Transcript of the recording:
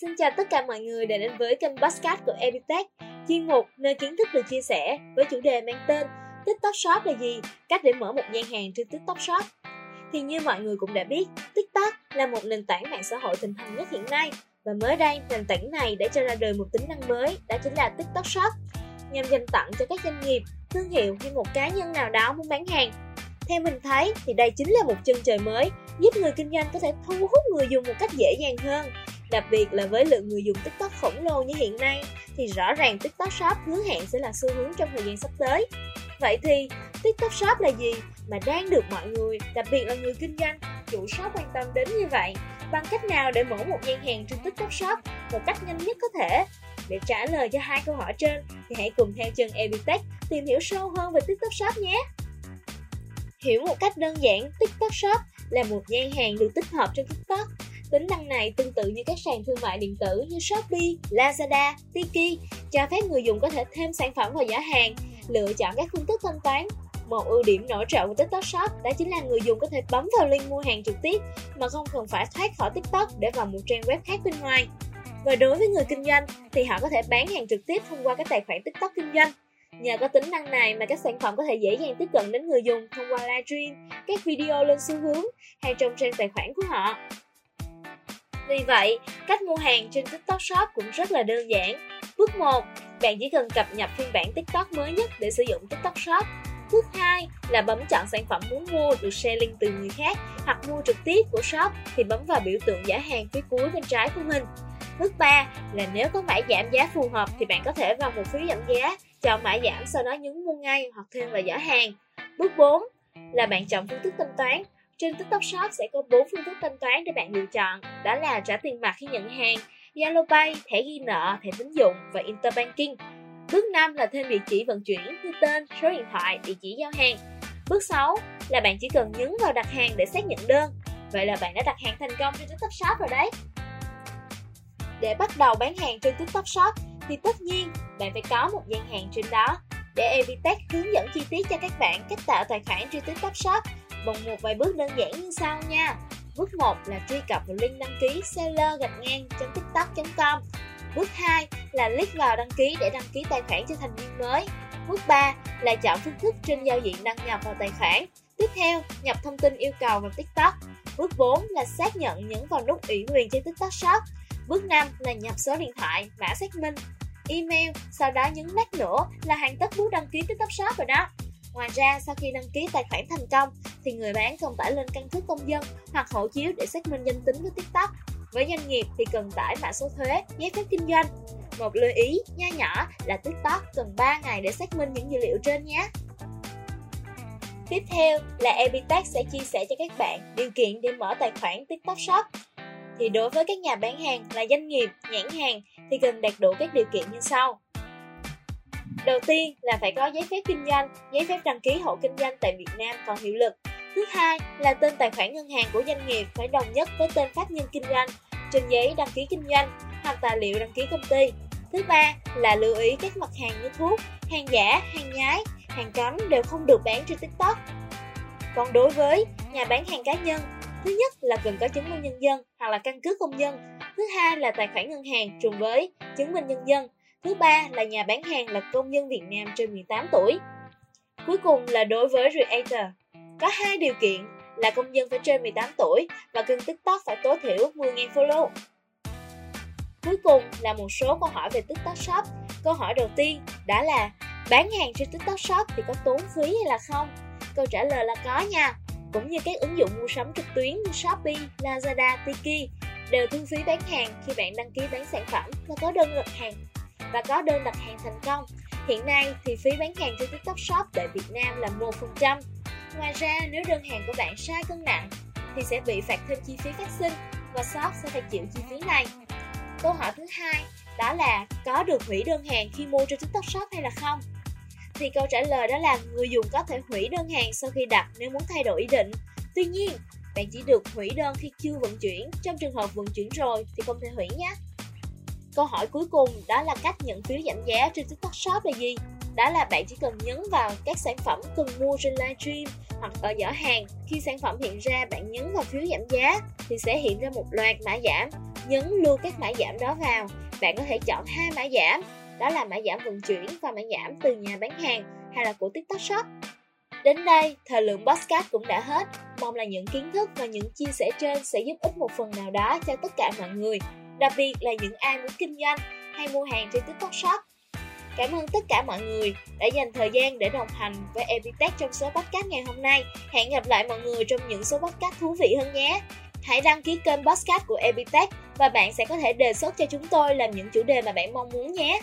Xin chào tất cả mọi người đã đến với kênh podcast của Epitech, chuyên mục nơi kiến thức được chia sẻ với chủ đề mang tên TikTok Shop là gì? Cách để mở một gian hàng trên TikTok Shop. Thì như mọi người cũng đã biết, TikTok là một nền tảng mạng xã hội thịnh hành nhất hiện nay và mới đây nền tảng này đã cho ra đời một tính năng mới, đó chính là TikTok Shop, nhằm dành tặng cho các doanh nghiệp, thương hiệu hay một cá nhân nào đó muốn bán hàng. Theo mình thấy thì đây chính là một chân trời mới, giúp người kinh doanh có thể thu hút người dùng một cách dễ dàng hơn Đặc biệt là với lượng người dùng TikTok khổng lồ như hiện nay thì rõ ràng TikTok Shop hứa hẹn sẽ là xu hướng trong thời gian sắp tới. Vậy thì TikTok Shop là gì mà đang được mọi người, đặc biệt là người kinh doanh, chủ shop quan tâm đến như vậy? Bằng cách nào để mở một gian hàng trên TikTok Shop một cách nhanh nhất có thể? Để trả lời cho hai câu hỏi trên thì hãy cùng theo chân Epitech tìm hiểu sâu hơn về TikTok Shop nhé. Hiểu một cách đơn giản, TikTok Shop là một gian hàng được tích hợp trên TikTok Tính năng này tương tự như các sàn thương mại điện tử như Shopee, Lazada, Tiki, cho phép người dùng có thể thêm sản phẩm vào giỏ hàng, lựa chọn các phương thức thanh toán. Một ưu điểm nổi trội của TikTok Shop đó chính là người dùng có thể bấm vào link mua hàng trực tiếp mà không cần phải thoát khỏi TikTok để vào một trang web khác bên ngoài. Và đối với người kinh doanh thì họ có thể bán hàng trực tiếp thông qua các tài khoản TikTok kinh doanh. Nhờ có tính năng này mà các sản phẩm có thể dễ dàng tiếp cận đến người dùng thông qua livestream, các video lên xu hướng hay trong trang tài khoản của họ. Vì vậy, cách mua hàng trên TikTok Shop cũng rất là đơn giản. Bước 1, bạn chỉ cần cập nhật phiên bản TikTok mới nhất để sử dụng TikTok Shop. Bước 2 là bấm chọn sản phẩm muốn mua được share link từ người khác hoặc mua trực tiếp của shop thì bấm vào biểu tượng giá hàng phía cuối bên trái của mình. Bước 3 là nếu có mã giảm giá phù hợp thì bạn có thể vào một phiếu giảm giá, chọn mã giảm sau đó nhấn mua ngay hoặc thêm vào giỏ hàng. Bước 4 là bạn chọn phương thức thanh toán trên TikTok Shop sẽ có 4 phương thức thanh toán để bạn lựa chọn, đó là trả tiền mặt khi nhận hàng, Zalo Pay, thẻ ghi nợ, thẻ tín dụng và Interbanking. Bước 5 là thêm địa chỉ vận chuyển như tên, số điện thoại, địa chỉ giao hàng. Bước 6 là bạn chỉ cần nhấn vào đặt hàng để xác nhận đơn. Vậy là bạn đã đặt hàng thành công trên TikTok Shop rồi đấy. Để bắt đầu bán hàng trên TikTok Shop thì tất nhiên bạn phải có một gian hàng trên đó. Để Evitech hướng dẫn chi tiết cho các bạn cách tạo tài khoản trên TikTok Shop bằng một vài bước đơn giản như sau nha. Bước 1 là truy cập vào link đăng ký seller gạch ngang tiktok.com. Bước 2 là click vào đăng ký để đăng ký tài khoản cho thành viên mới. Bước 3 là chọn phương thức trên giao diện đăng nhập vào tài khoản. Tiếp theo, nhập thông tin yêu cầu vào TikTok. Bước 4 là xác nhận nhấn vào nút ủy quyền trên TikTok Shop. Bước 5 là nhập số điện thoại, mã xác minh, email, sau đó nhấn next nữa là hoàn tất bước đăng ký TikTok Shop rồi đó. Ngoài ra, sau khi đăng ký tài khoản thành công, thì người bán cần tải lên căn cước công dân hoặc hộ chiếu để xác minh danh tính với TikTok. Với doanh nghiệp thì cần tải mã số thuế, giấy phép kinh doanh. Một lưu ý nho nhỏ là TikTok cần 3 ngày để xác minh những dữ liệu trên nhé. Tiếp theo là Epitech sẽ chia sẻ cho các bạn điều kiện để mở tài khoản TikTok Shop. Thì đối với các nhà bán hàng là doanh nghiệp, nhãn hàng thì cần đạt đủ các điều kiện như sau. Đầu tiên là phải có giấy phép kinh doanh, giấy phép đăng ký hộ kinh doanh tại Việt Nam còn hiệu lực. Thứ hai là tên tài khoản ngân hàng của doanh nghiệp phải đồng nhất với tên pháp nhân kinh doanh trên giấy đăng ký kinh doanh hoặc tài liệu đăng ký công ty. Thứ ba là lưu ý các mặt hàng như thuốc, hàng giả, hàng nhái, hàng cấm đều không được bán trên TikTok. Còn đối với nhà bán hàng cá nhân, thứ nhất là cần có chứng minh nhân dân hoặc là căn cước công dân. Thứ hai là tài khoản ngân hàng trùng với chứng minh nhân dân Thứ ba là nhà bán hàng là công dân Việt Nam trên 18 tuổi. Cuối cùng là đối với Creator. Có hai điều kiện là công dân phải trên 18 tuổi và kênh TikTok phải tối thiểu 10.000 follow. Cuối cùng là một số câu hỏi về TikTok Shop. Câu hỏi đầu tiên đã là bán hàng trên TikTok Shop thì có tốn phí hay là không? Câu trả lời là có nha. Cũng như các ứng dụng mua sắm trực tuyến như Shopee, Lazada, Tiki đều thu phí bán hàng khi bạn đăng ký bán sản phẩm và có đơn đặt hàng và có đơn đặt hàng thành công. Hiện nay thì phí bán hàng trên TikTok Shop tại Việt Nam là 1%. Ngoài ra nếu đơn hàng của bạn sai cân nặng thì sẽ bị phạt thêm chi phí phát sinh và shop sẽ phải chịu chi phí này. Câu hỏi thứ hai đó là có được hủy đơn hàng khi mua trên TikTok Shop hay là không? Thì câu trả lời đó là người dùng có thể hủy đơn hàng sau khi đặt nếu muốn thay đổi ý định. Tuy nhiên, bạn chỉ được hủy đơn khi chưa vận chuyển, trong trường hợp vận chuyển rồi thì không thể hủy nhé. Câu hỏi cuối cùng đó là cách nhận phiếu giảm giá trên TikTok Shop là gì? Đó là bạn chỉ cần nhấn vào các sản phẩm cần mua trên livestream hoặc ở giỏ hàng. Khi sản phẩm hiện ra, bạn nhấn vào phiếu giảm giá thì sẽ hiện ra một loạt mã giảm nhấn lưu các mã giảm đó vào. Bạn có thể chọn hai mã giảm, đó là mã giảm vận chuyển và mã giảm từ nhà bán hàng hay là của TikTok Shop. Đến đây, thời lượng podcast cũng đã hết. Mong là những kiến thức và những chia sẻ trên sẽ giúp ích một phần nào đó cho tất cả mọi người, đặc biệt là những ai muốn kinh doanh hay mua hàng trên TikTok Shop. Cảm ơn tất cả mọi người đã dành thời gian để đồng hành với Epitech trong số podcast ngày hôm nay. Hẹn gặp lại mọi người trong những số podcast thú vị hơn nhé. Hãy đăng ký kênh podcast của Epitech và bạn sẽ có thể đề xuất cho chúng tôi làm những chủ đề mà bạn mong muốn nhé.